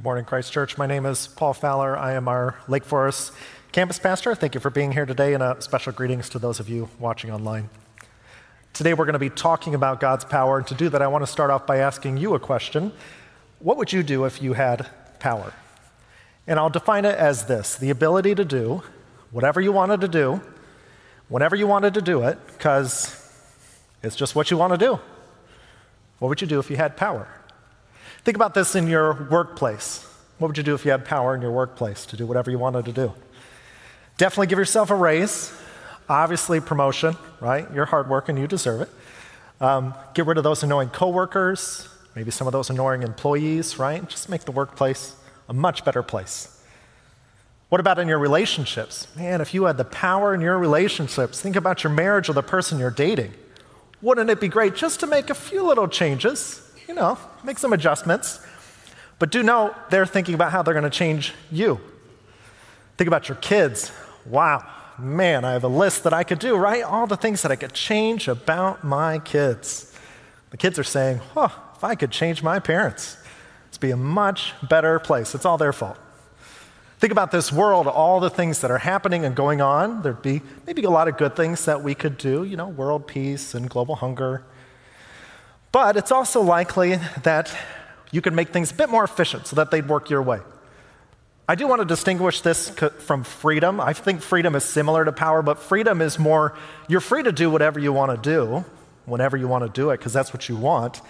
Good morning, Christ Church. My name is Paul Fowler. I am our Lake Forest campus pastor. Thank you for being here today, and a special greetings to those of you watching online. Today, we're going to be talking about God's power, and to do that, I want to start off by asking you a question What would you do if you had power? And I'll define it as this the ability to do whatever you wanted to do, whenever you wanted to do it, because it's just what you want to do. What would you do if you had power? Think about this in your workplace. What would you do if you had power in your workplace to do whatever you wanted to do? Definitely give yourself a raise. Obviously, promotion, right? You're hardworking, you deserve it. Um, get rid of those annoying coworkers, maybe some of those annoying employees, right? Just make the workplace a much better place. What about in your relationships? Man, if you had the power in your relationships, think about your marriage or the person you're dating. Wouldn't it be great just to make a few little changes you know, make some adjustments. But do know they're thinking about how they're going to change you. Think about your kids. Wow, man, I have a list that I could do, right? All the things that I could change about my kids. The kids are saying, if I could change my parents, it'd be a much better place. It's all their fault. Think about this world, all the things that are happening and going on. There'd be maybe a lot of good things that we could do, you know, world peace and global hunger. But it's also likely that you could make things a bit more efficient so that they'd work your way. I do want to distinguish this from freedom. I think freedom is similar to power, but freedom is more you're free to do whatever you want to do whenever you want to do it because that's what you want.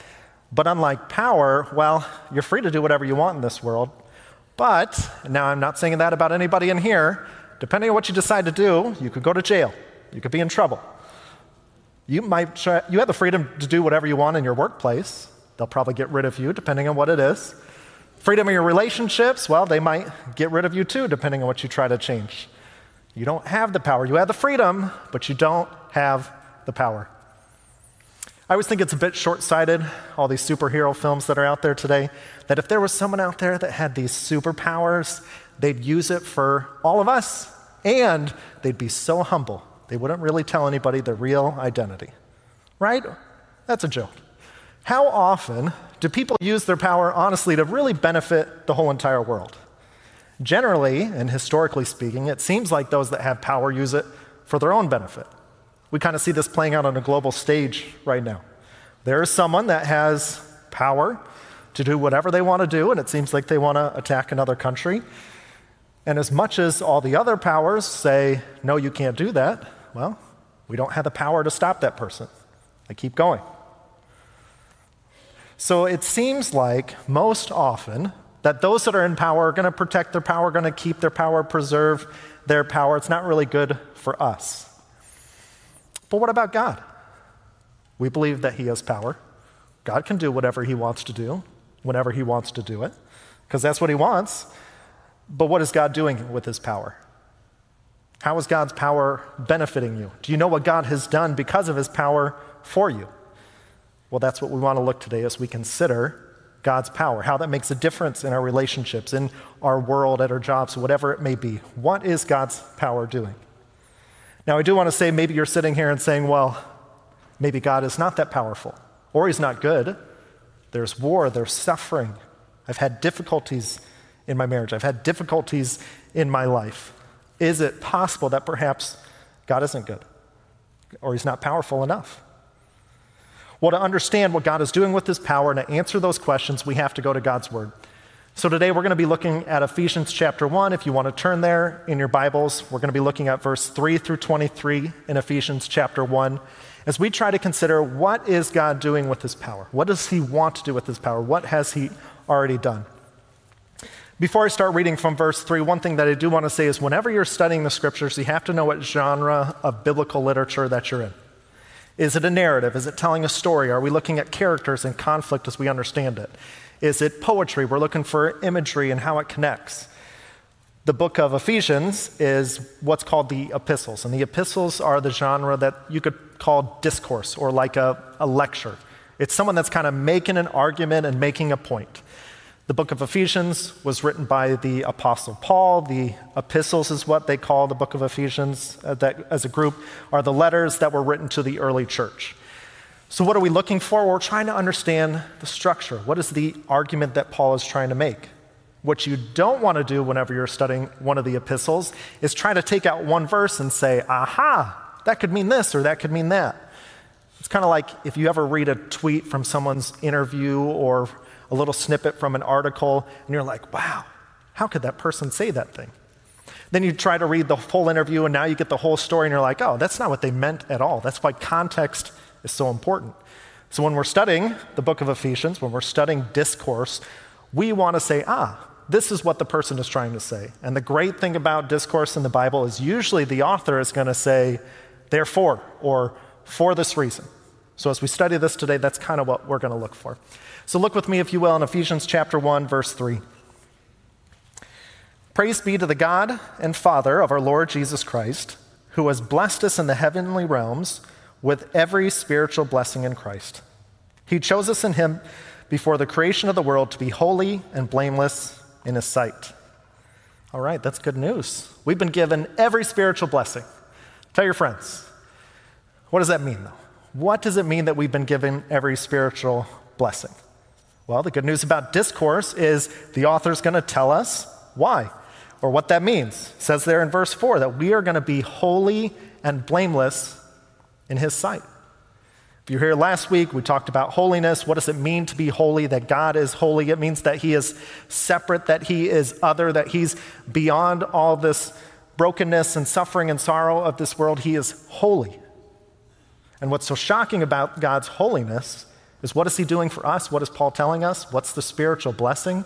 But unlike power, well, you're free to do whatever you want in this world. But, now I'm not saying that about anybody in here, depending on what you decide to do, you could go to jail, you could be in trouble. You might try, you have the freedom to do whatever you want in your workplace. They'll probably get rid of you depending on what it is. Freedom in your relationships, well, they might get rid of you too depending on what you try to change. You don't have the power. You have the freedom, but you don't have the power. I always think it's a bit short sighted, all these superhero films that are out there today, that if there was someone out there that had these superpowers, they'd use it for all of us, and they'd be so humble they wouldn't really tell anybody their real identity. Right? That's a joke. How often do people use their power honestly to really benefit the whole entire world? Generally, and historically speaking, it seems like those that have power use it for their own benefit. We kind of see this playing out on a global stage right now. There is someone that has power to do whatever they want to do, and it seems like they want to attack another country. And as much as all the other powers say, no, you can't do that, well, we don't have the power to stop that person. They keep going. So it seems like most often that those that are in power are going to protect their power, going to keep their power, preserve their power. It's not really good for us. But what about God? We believe that He has power. God can do whatever He wants to do, whenever He wants to do it, because that's what He wants. But what is God doing with His power? How is God's power benefiting you? Do you know what God has done because of his power for you? Well, that's what we want to look today as we consider God's power, how that makes a difference in our relationships, in our world, at our jobs, whatever it may be. What is God's power doing? Now, I do want to say maybe you're sitting here and saying, well, maybe God is not that powerful, or he's not good. There's war, there's suffering. I've had difficulties in my marriage, I've had difficulties in my life. Is it possible that perhaps God isn't good or he's not powerful enough? Well, to understand what God is doing with his power and to answer those questions, we have to go to God's word. So today we're going to be looking at Ephesians chapter 1. If you want to turn there in your Bibles, we're going to be looking at verse 3 through 23 in Ephesians chapter 1 as we try to consider what is God doing with his power? What does he want to do with his power? What has he already done? Before I start reading from verse 3, one thing that I do want to say is whenever you're studying the scriptures, you have to know what genre of biblical literature that you're in. Is it a narrative? Is it telling a story? Are we looking at characters and conflict as we understand it? Is it poetry? We're looking for imagery and how it connects. The book of Ephesians is what's called the epistles, and the epistles are the genre that you could call discourse or like a, a lecture. It's someone that's kind of making an argument and making a point. The book of Ephesians was written by the Apostle Paul. The epistles is what they call the book of Ephesians uh, that, as a group, are the letters that were written to the early church. So, what are we looking for? We're trying to understand the structure. What is the argument that Paul is trying to make? What you don't want to do whenever you're studying one of the epistles is try to take out one verse and say, aha, that could mean this or that could mean that. It's kind of like if you ever read a tweet from someone's interview or a little snippet from an article, and you're like, wow, how could that person say that thing? Then you try to read the full interview, and now you get the whole story, and you're like, oh, that's not what they meant at all. That's why context is so important. So when we're studying the book of Ephesians, when we're studying discourse, we want to say, ah, this is what the person is trying to say. And the great thing about discourse in the Bible is usually the author is going to say, therefore, or for this reason. So as we study this today, that's kind of what we're going to look for. So look with me, if you will, in Ephesians chapter 1, verse 3. Praise be to the God and Father of our Lord Jesus Christ, who has blessed us in the heavenly realms with every spiritual blessing in Christ. He chose us in Him before the creation of the world to be holy and blameless in His sight. All right, that's good news. We've been given every spiritual blessing. Tell your friends. What does that mean, though? What does it mean that we've been given every spiritual blessing? Well, the good news about discourse is the author's going to tell us why or what that means. It says there in verse 4 that we are going to be holy and blameless in his sight. If you're here last week, we talked about holiness. What does it mean to be holy? That God is holy. It means that he is separate, that he is other, that he's beyond all this brokenness and suffering and sorrow of this world. He is holy. And what's so shocking about God's holiness is what is he doing for us? What is Paul telling us? What's the spiritual blessing?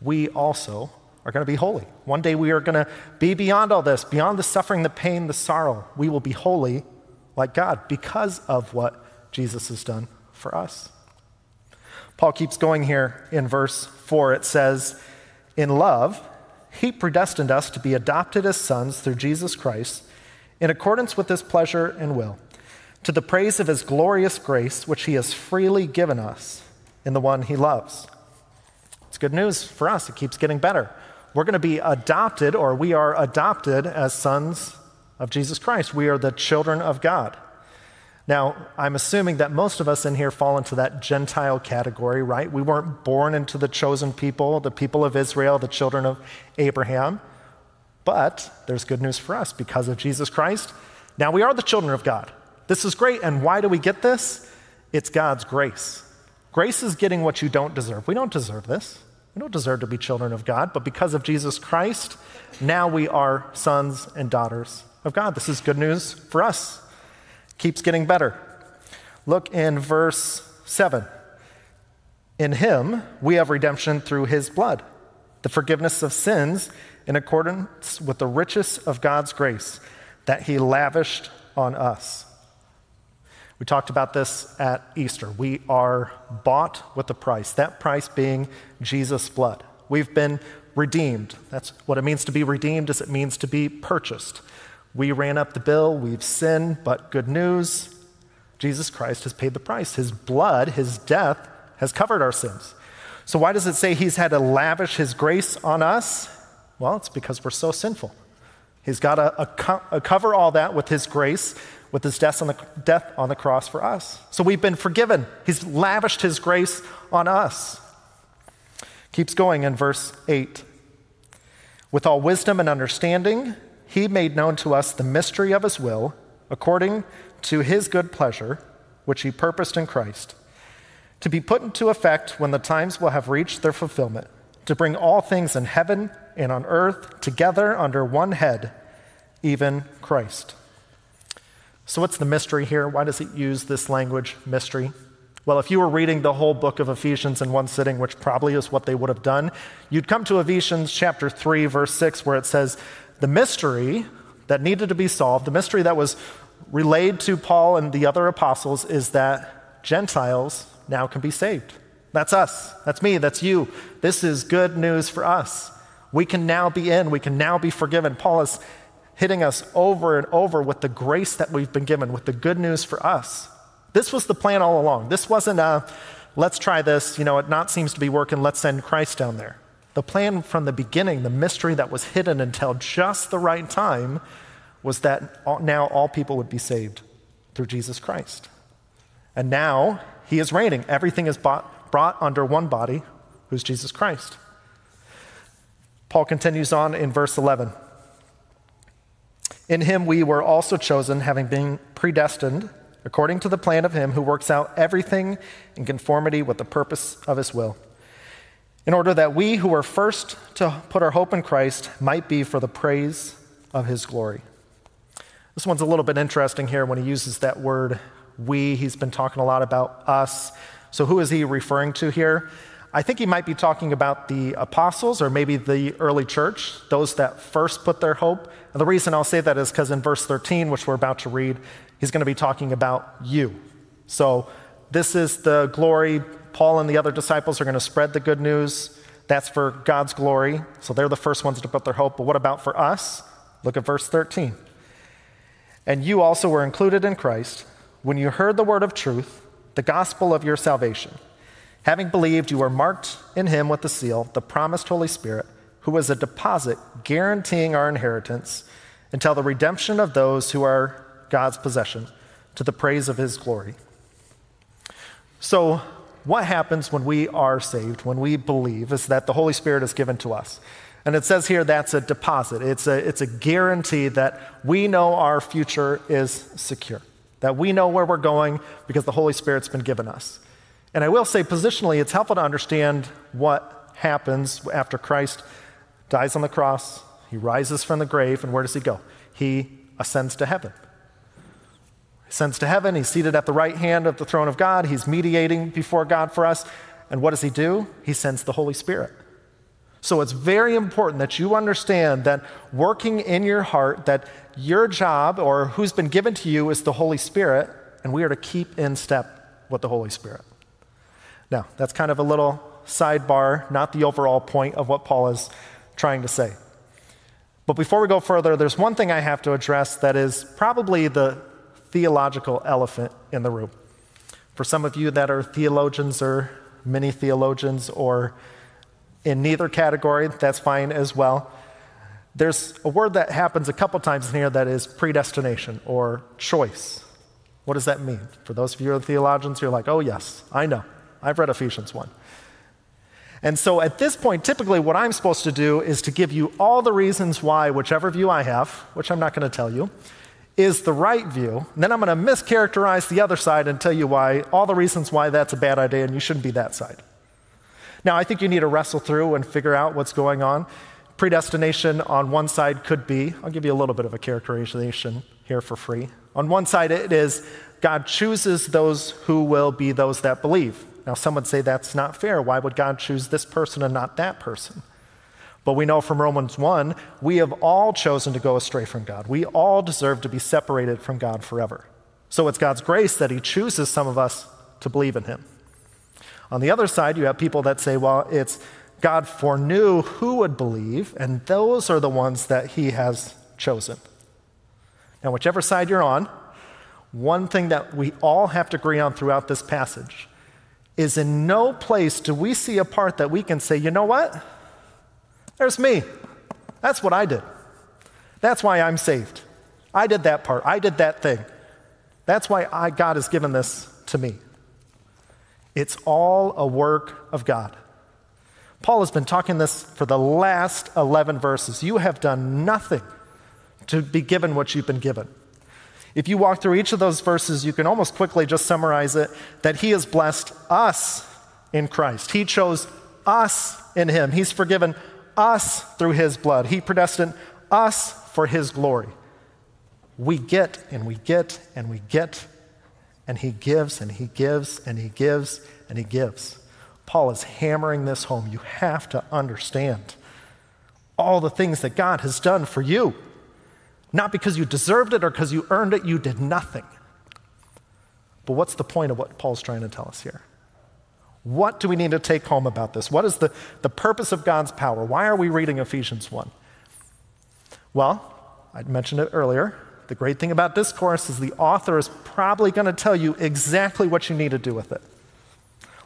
We also are going to be holy. One day we are going to be beyond all this, beyond the suffering, the pain, the sorrow. We will be holy like God because of what Jesus has done for us. Paul keeps going here in verse 4. It says, In love, he predestined us to be adopted as sons through Jesus Christ in accordance with his pleasure and will, to the praise of his glorious grace, which he has freely given us in the one he loves. It's good news for us. It keeps getting better we're going to be adopted, or we are adopted as sons of Jesus Christ. We are the children of God. Now, I'm assuming that most of us in here fall into that Gentile category, right? We weren't born into the chosen people, the people of Israel, the children of Abraham. But there's good news for us because of Jesus Christ. Now we are the children of God. This is great. And why do we get this? It's God's grace. Grace is getting what you don't deserve. We don't deserve this. We don't deserve to be children of God, but because of Jesus Christ, now we are sons and daughters of God. This is good news for us. Keeps getting better. Look in verse 7. In him we have redemption through his blood, the forgiveness of sins in accordance with the riches of God's grace that he lavished on us. We talked about this at Easter. We are bought with a price, that price being Jesus' blood. We've been redeemed. That's what it means to be redeemed is it means to be purchased. We ran up the bill, we've sinned, but good news, Jesus Christ has paid the price. His blood, his death has covered our sins. So why does it say he's had to lavish his grace on us? Well, it's because we're so sinful. He's got to cover all that with his grace with his death on, the, death on the cross for us. So we've been forgiven. He's lavished his grace on us. Keeps going in verse 8. With all wisdom and understanding, he made known to us the mystery of his will, according to his good pleasure, which he purposed in Christ, to be put into effect when the times will have reached their fulfillment, to bring all things in heaven and on earth together under one head, even Christ. So, what's the mystery here? Why does it use this language, mystery? Well, if you were reading the whole book of Ephesians in one sitting, which probably is what they would have done, you'd come to Ephesians chapter 3, verse 6, where it says, The mystery that needed to be solved, the mystery that was relayed to Paul and the other apostles, is that Gentiles now can be saved. That's us. That's me. That's you. This is good news for us. We can now be in. We can now be forgiven. Paul is hitting us over and over with the grace that we've been given, with the good news for us. This was the plan all along. This wasn't a, let's try this, you know, it not seems to be working, let's send Christ down there. The plan from the beginning, the mystery that was hidden until just the right time, was that now all people would be saved through Jesus Christ. And now he is reigning. Everything is bought, brought under one body, who's Jesus Christ. Paul continues on in verse 11. In him we were also chosen, having been predestined according to the plan of him who works out everything in conformity with the purpose of his will, in order that we who were first to put our hope in Christ might be for the praise of his glory. This one's a little bit interesting here when he uses that word we. He's been talking a lot about us. So, who is he referring to here? I think he might be talking about the apostles or maybe the early church, those that first put their hope. And the reason I'll say that is because in verse 13, which we're about to read, he's going to be talking about you. So, this is the glory. Paul and the other disciples are going to spread the good news. That's for God's glory. So, they're the first ones to put their hope. But what about for us? Look at verse 13. And you also were included in Christ when you heard the word of truth, the gospel of your salvation. Having believed, you were marked in him with the seal, the promised Holy Spirit, who is a deposit guaranteeing our inheritance until the redemption of those who are God's possession, to the praise of his glory. So, what happens when we are saved, when we believe, is that the Holy Spirit is given to us. And it says here that's a deposit. It's a, it's a guarantee that we know our future is secure, that we know where we're going because the Holy Spirit's been given us. And I will say, positionally, it's helpful to understand what happens after Christ dies on the cross, he rises from the grave, and where does he go? He ascends to heaven. He ascends to heaven, he's seated at the right hand of the throne of God, he's mediating before God for us. And what does he do? He sends the Holy Spirit. So it's very important that you understand that working in your heart, that your job or who's been given to you is the Holy Spirit, and we are to keep in step with the Holy Spirit. Now, that's kind of a little sidebar, not the overall point of what Paul is trying to say. But before we go further, there's one thing I have to address that is probably the theological elephant in the room. For some of you that are theologians or mini theologians or in neither category, that's fine as well. There's a word that happens a couple times in here that is predestination or choice. What does that mean? For those of you who are theologians, you're like, oh, yes, I know. I've read Ephesians 1. And so at this point, typically what I'm supposed to do is to give you all the reasons why, whichever view I have, which I'm not going to tell you, is the right view. And then I'm going to mischaracterize the other side and tell you why, all the reasons why that's a bad idea and you shouldn't be that side. Now, I think you need to wrestle through and figure out what's going on. Predestination on one side could be, I'll give you a little bit of a characterization here for free. On one side, it is God chooses those who will be those that believe. Now, some would say that's not fair. Why would God choose this person and not that person? But we know from Romans 1, we have all chosen to go astray from God. We all deserve to be separated from God forever. So it's God's grace that He chooses some of us to believe in Him. On the other side, you have people that say, well, it's God foreknew who would believe, and those are the ones that He has chosen. Now, whichever side you're on, one thing that we all have to agree on throughout this passage is in no place do we see a part that we can say, you know what? There's me. That's what I did. That's why I'm saved. I did that part. I did that thing. That's why I, God has given this to me. It's all a work of God. Paul has been talking this for the last 11 verses. You have done nothing to be given what you've been given. If you walk through each of those verses, you can almost quickly just summarize it that He has blessed us in Christ. He chose us in Him. He's forgiven us through His blood. He predestined us for His glory. We get and we get and we get, and He gives and He gives and He gives and He gives. Paul is hammering this home. You have to understand all the things that God has done for you. Not because you deserved it or because you earned it, you did nothing. But what's the point of what Paul's trying to tell us here? What do we need to take home about this? What is the, the purpose of God's power? Why are we reading Ephesians 1? Well, I mentioned it earlier. The great thing about discourse is the author is probably going to tell you exactly what you need to do with it.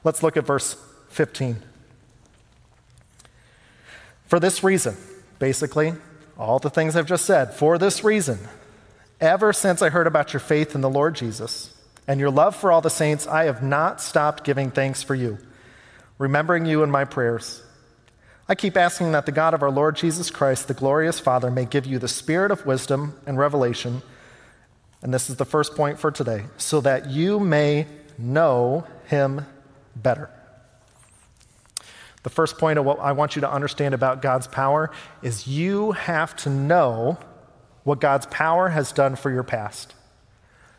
Let's look at verse 15. For this reason, basically, all the things I've just said. For this reason, ever since I heard about your faith in the Lord Jesus and your love for all the saints, I have not stopped giving thanks for you, remembering you in my prayers. I keep asking that the God of our Lord Jesus Christ, the glorious Father, may give you the spirit of wisdom and revelation. And this is the first point for today so that you may know him better. The first point of what I want you to understand about God's power is you have to know what God's power has done for your past.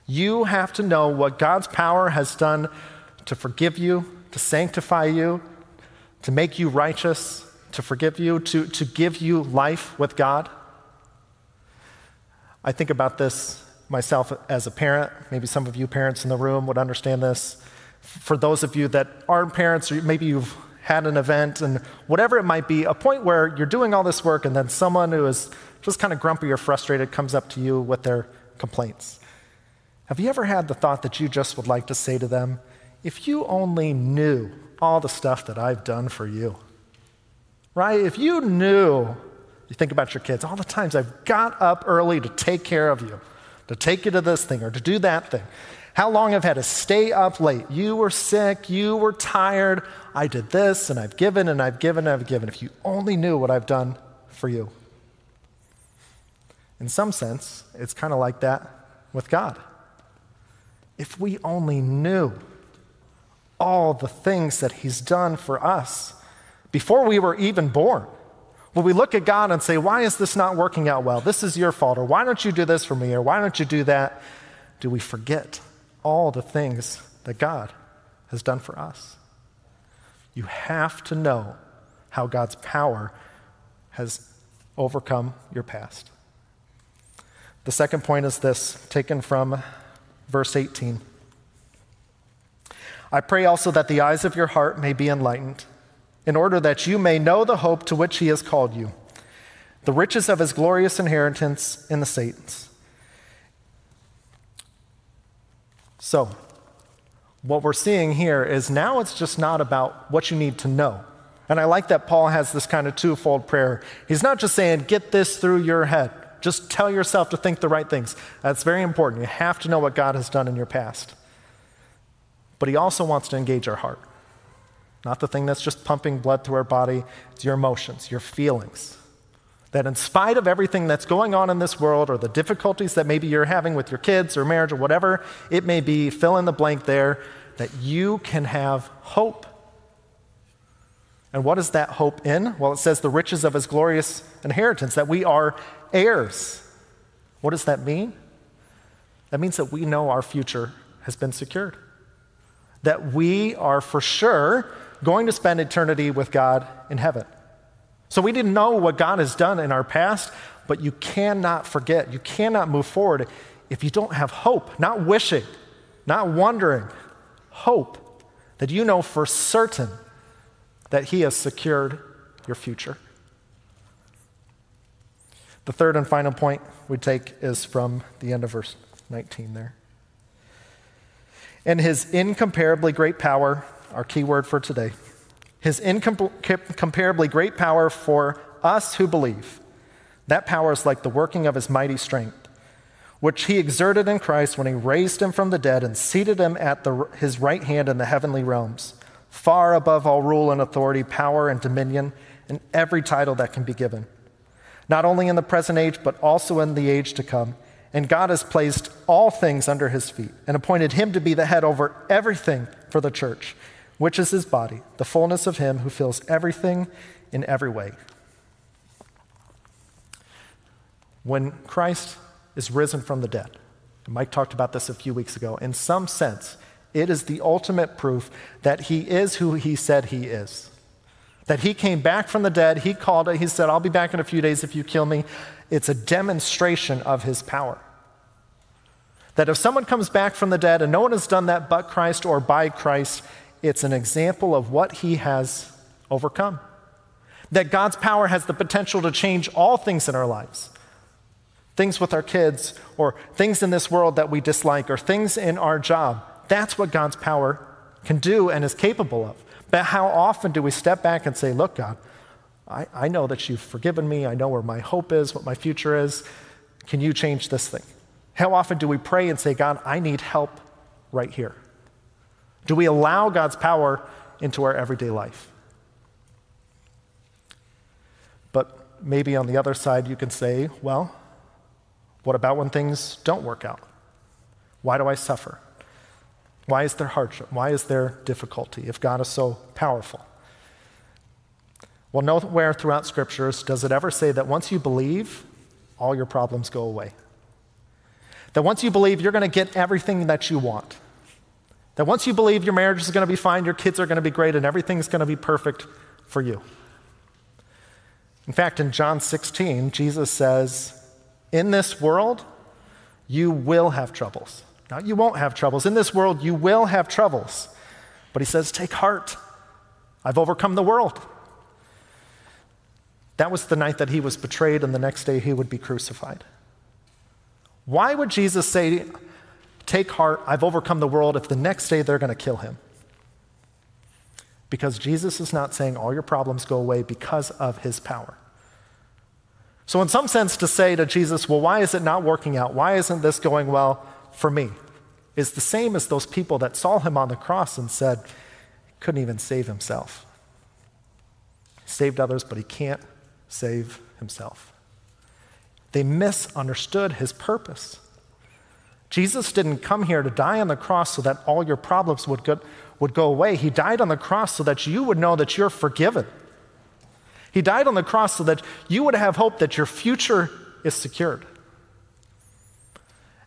You have to know what God's power has done to forgive you, to sanctify you, to make you righteous, to forgive you, to, to give you life with God. I think about this myself as a parent. Maybe some of you parents in the room would understand this. For those of you that aren't parents, or maybe you've had an event and whatever it might be, a point where you're doing all this work and then someone who is just kind of grumpy or frustrated comes up to you with their complaints. Have you ever had the thought that you just would like to say to them, if you only knew all the stuff that I've done for you? Right? If you knew, you think about your kids, all the times I've got up early to take care of you, to take you to this thing or to do that thing. How long I've had to stay up late. You were sick, you were tired. I did this and I've given and I've given and I've given. If you only knew what I've done for you. In some sense, it's kind of like that with God. If we only knew all the things that He's done for us before we were even born. When we look at God and say, Why is this not working out well? This is your fault, or why don't you do this for me, or why don't you do that? Do we forget all the things that God has done for us? You have to know how God's power has overcome your past. The second point is this, taken from verse 18. I pray also that the eyes of your heart may be enlightened, in order that you may know the hope to which he has called you, the riches of his glorious inheritance in the saints. So, what we're seeing here is now it's just not about what you need to know. And I like that Paul has this kind of twofold prayer. He's not just saying, get this through your head, just tell yourself to think the right things. That's very important. You have to know what God has done in your past but He also wants to engage our heart. Not the thing that's just pumping blood through our body, it's your emotions, your feelings. That in spite of everything that's going on in this world or the difficulties that maybe you're having with your kids or marriage or whatever it may be, fill in the blank there, that you can have hope. And what is that hope in? Well, it says the riches of his glorious inheritance, that we are heirs. What does that mean? That means that we know our future has been secured that we are for sure going to spend eternity with God in heaven. So we didn't know what God has done in our past, but you cannot forget, you cannot move forward if you don't have hope, not wishing, not wondering, hope that you know for certain that He has secured your future. The third and final point we take is from the end of verse 19 there and his incomparably great power, our key word for today, his incomparably great power for us who believe. That power is like the working of his mighty strength, which he exerted in Christ when he raised him from the dead and seated him at the, his right hand in the heavenly realms, far above all rule and authority, power and dominion, and every title that can be given, not only in the present age, but also in the age to come. And God has placed all things under his feet and appointed him to be the head over everything for the church, which is his body, the fullness of him who fills everything in every way. When Christ is risen from the dead, Mike talked about this a few weeks ago, in some sense, it is the ultimate proof that he is who he said he is. That he came back from the dead, he called it, he said, I'll be back in a few days if you kill me. It's a demonstration of his power. That if someone comes back from the dead and no one has done that but Christ or by Christ, it's an example of what he has overcome. That God's power has the potential to change all things in our lives things with our kids, or things in this world that we dislike, or things in our job. That's what God's power can do and is capable of. But how often do we step back and say, Look, God, I, I know that you've forgiven me. I know where my hope is, what my future is. Can you change this thing? How often do we pray and say, God, I need help right here? Do we allow God's power into our everyday life? But maybe on the other side, you can say, well, what about when things don't work out? Why do I suffer? Why is there hardship? Why is there difficulty if God is so powerful? Well, nowhere throughout scriptures does it ever say that once you believe, all your problems go away. That once you believe, you're going to get everything that you want. That once you believe your marriage is going to be fine, your kids are going to be great, and everything's going to be perfect for you. In fact, in John 16, Jesus says, In this world, you will have troubles. Now, you won't have troubles. In this world, you will have troubles. But he says, Take heart. I've overcome the world. That was the night that he was betrayed, and the next day he would be crucified. Why would Jesus say, Take heart, I've overcome the world, if the next day they're going to kill him? Because Jesus is not saying all your problems go away because of his power. So, in some sense, to say to Jesus, well, why is it not working out? Why isn't this going well for me? is the same as those people that saw him on the cross and said, couldn't even save himself. He saved others, but he can't save himself. They misunderstood his purpose. Jesus didn't come here to die on the cross so that all your problems would go, would go away. He died on the cross so that you would know that you're forgiven. He died on the cross so that you would have hope that your future is secured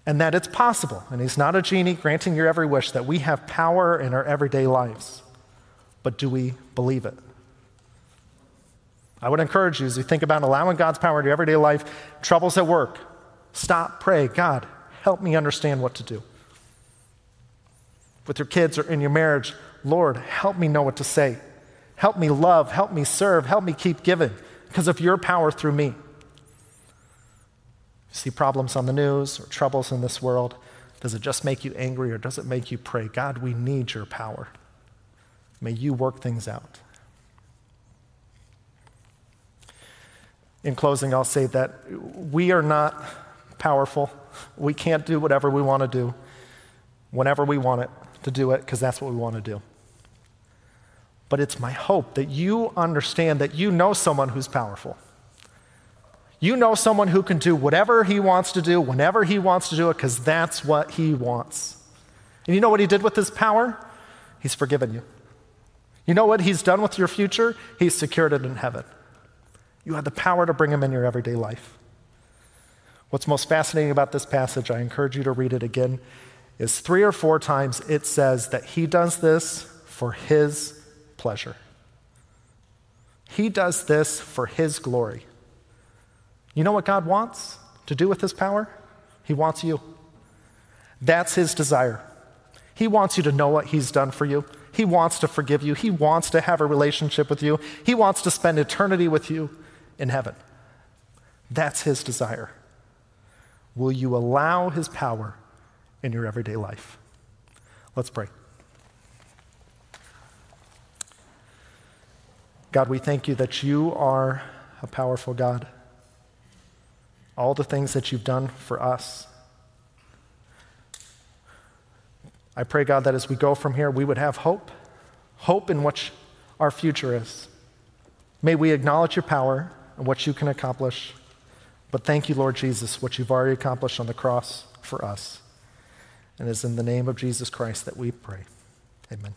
and that it's possible. And He's not a genie granting your every wish, that we have power in our everyday lives. But do we believe it? I would encourage you as you think about allowing God's power in your everyday life, troubles at work, stop, pray, God, help me understand what to do. With your kids or in your marriage, Lord, help me know what to say. Help me love, help me serve, help me keep giving because of your power through me. You see problems on the news or troubles in this world, does it just make you angry or does it make you pray, God, we need your power? May you work things out. In closing, I'll say that we are not powerful. We can't do whatever we want to do whenever we want it to do it because that's what we want to do. But it's my hope that you understand that you know someone who's powerful. You know someone who can do whatever he wants to do, whenever he wants to do it, because that's what he wants. And you know what he did with his power? He's forgiven you. You know what he's done with your future? He's secured it in heaven. You have the power to bring him in your everyday life. What's most fascinating about this passage, I encourage you to read it again, is three or four times it says that he does this for his pleasure. He does this for His glory. You know what God wants to do with His power? He wants you. That's His desire. He wants you to know what He's done for you. He wants to forgive you. He wants to have a relationship with you. He wants to spend eternity with you in heaven. That's His desire. Will you allow His power in your everyday life? Let's pray. God, we thank you that you are a powerful God. All the things that you've done for us. I pray, God, that as we go from here, we would have hope, hope in what our future is. May we acknowledge your power and what you can accomplish. But thank you, Lord Jesus, what you've already accomplished on the cross for us. And it's in the name of Jesus Christ that we pray. Amen.